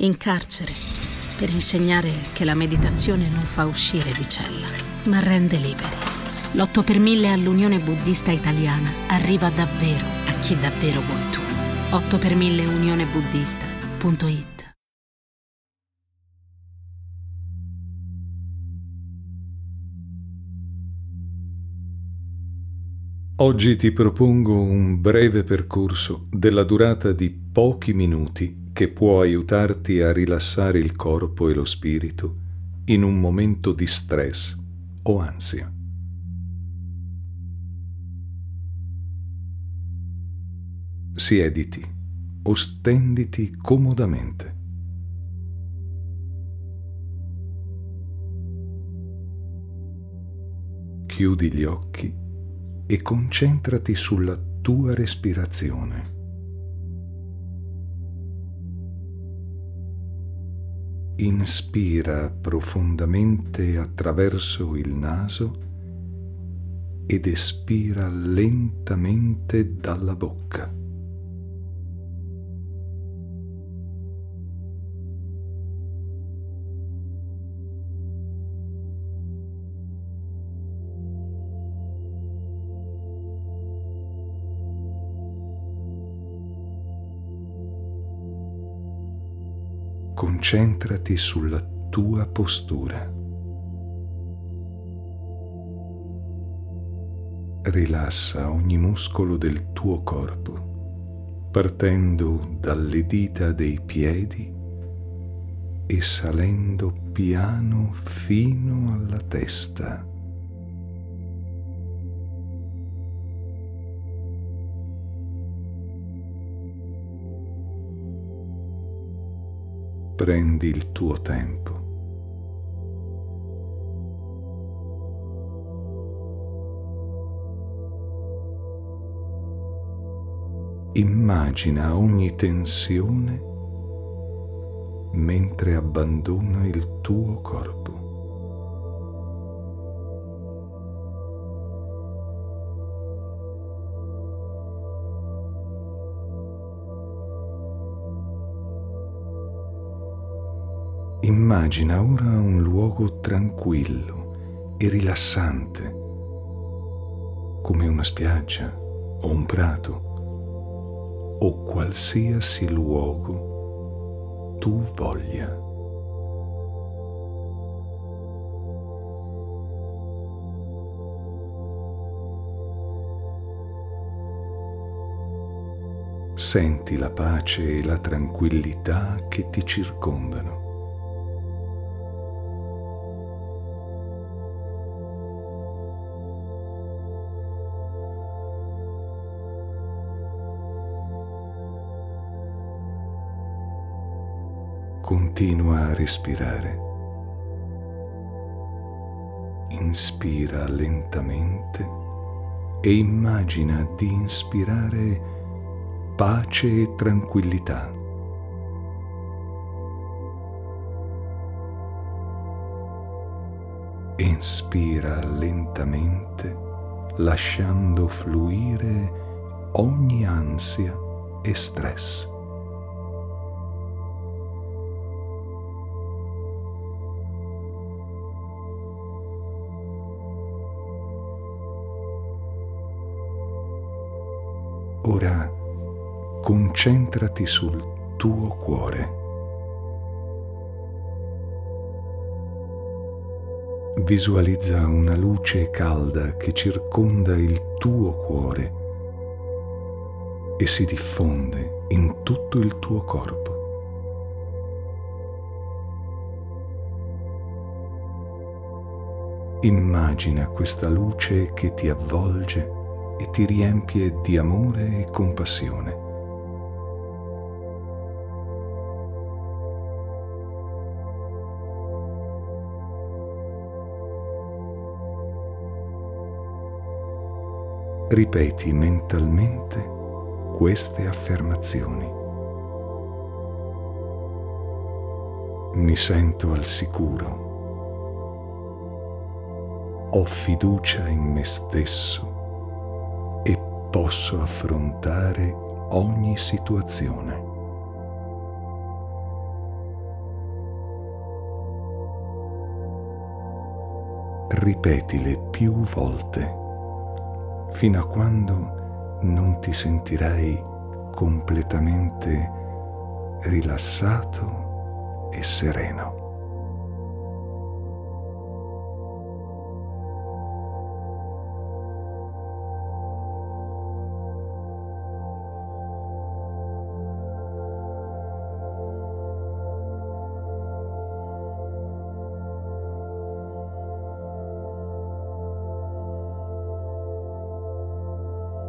in carcere, per insegnare che la meditazione non fa uscire di cella, ma rende liberi. L'8 per 1000 all'Unione Buddista Italiana arriva davvero a chi davvero vuoi tu. 8 per 1000 unionebuddista.it Oggi ti propongo un breve percorso della durata di pochi minuti che può aiutarti a rilassare il corpo e lo spirito in un momento di stress o ansia. Siediti o stenditi comodamente. Chiudi gli occhi e concentrati sulla tua respirazione. Inspira profondamente attraverso il naso ed espira lentamente dalla bocca. Concentrati sulla tua postura. Rilassa ogni muscolo del tuo corpo, partendo dalle dita dei piedi e salendo piano fino alla testa. Prendi il tuo tempo. Immagina ogni tensione mentre abbandona il tuo corpo. Immagina ora un luogo tranquillo e rilassante, come una spiaggia o un prato o qualsiasi luogo tu voglia. Senti la pace e la tranquillità che ti circondano. Continua a respirare. Inspira lentamente e immagina di inspirare pace e tranquillità. Inspira lentamente lasciando fluire ogni ansia e stress. Ora concentrati sul tuo cuore. Visualizza una luce calda che circonda il tuo cuore e si diffonde in tutto il tuo corpo. Immagina questa luce che ti avvolge e ti riempie di amore e compassione. Ripeti mentalmente queste affermazioni. Mi sento al sicuro. Ho fiducia in me stesso e posso affrontare ogni situazione. Ripetile più volte fino a quando non ti sentirai completamente rilassato e sereno.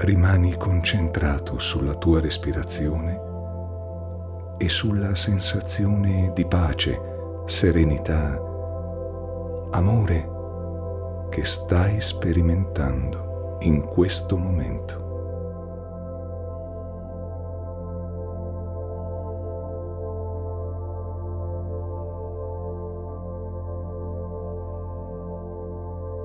Rimani concentrato sulla tua respirazione e sulla sensazione di pace, serenità, amore che stai sperimentando in questo momento.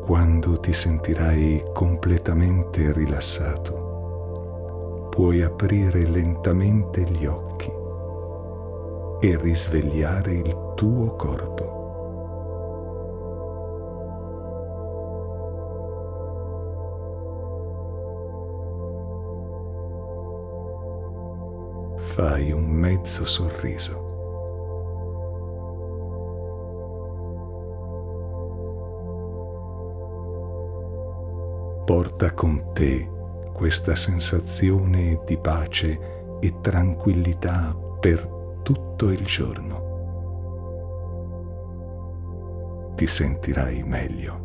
Quando ti sentirai completamente rilassato, puoi aprire lentamente gli occhi e risvegliare il tuo corpo. Fai un mezzo sorriso. Porta con te questa sensazione di pace e tranquillità per tutto il giorno. Ti sentirai meglio.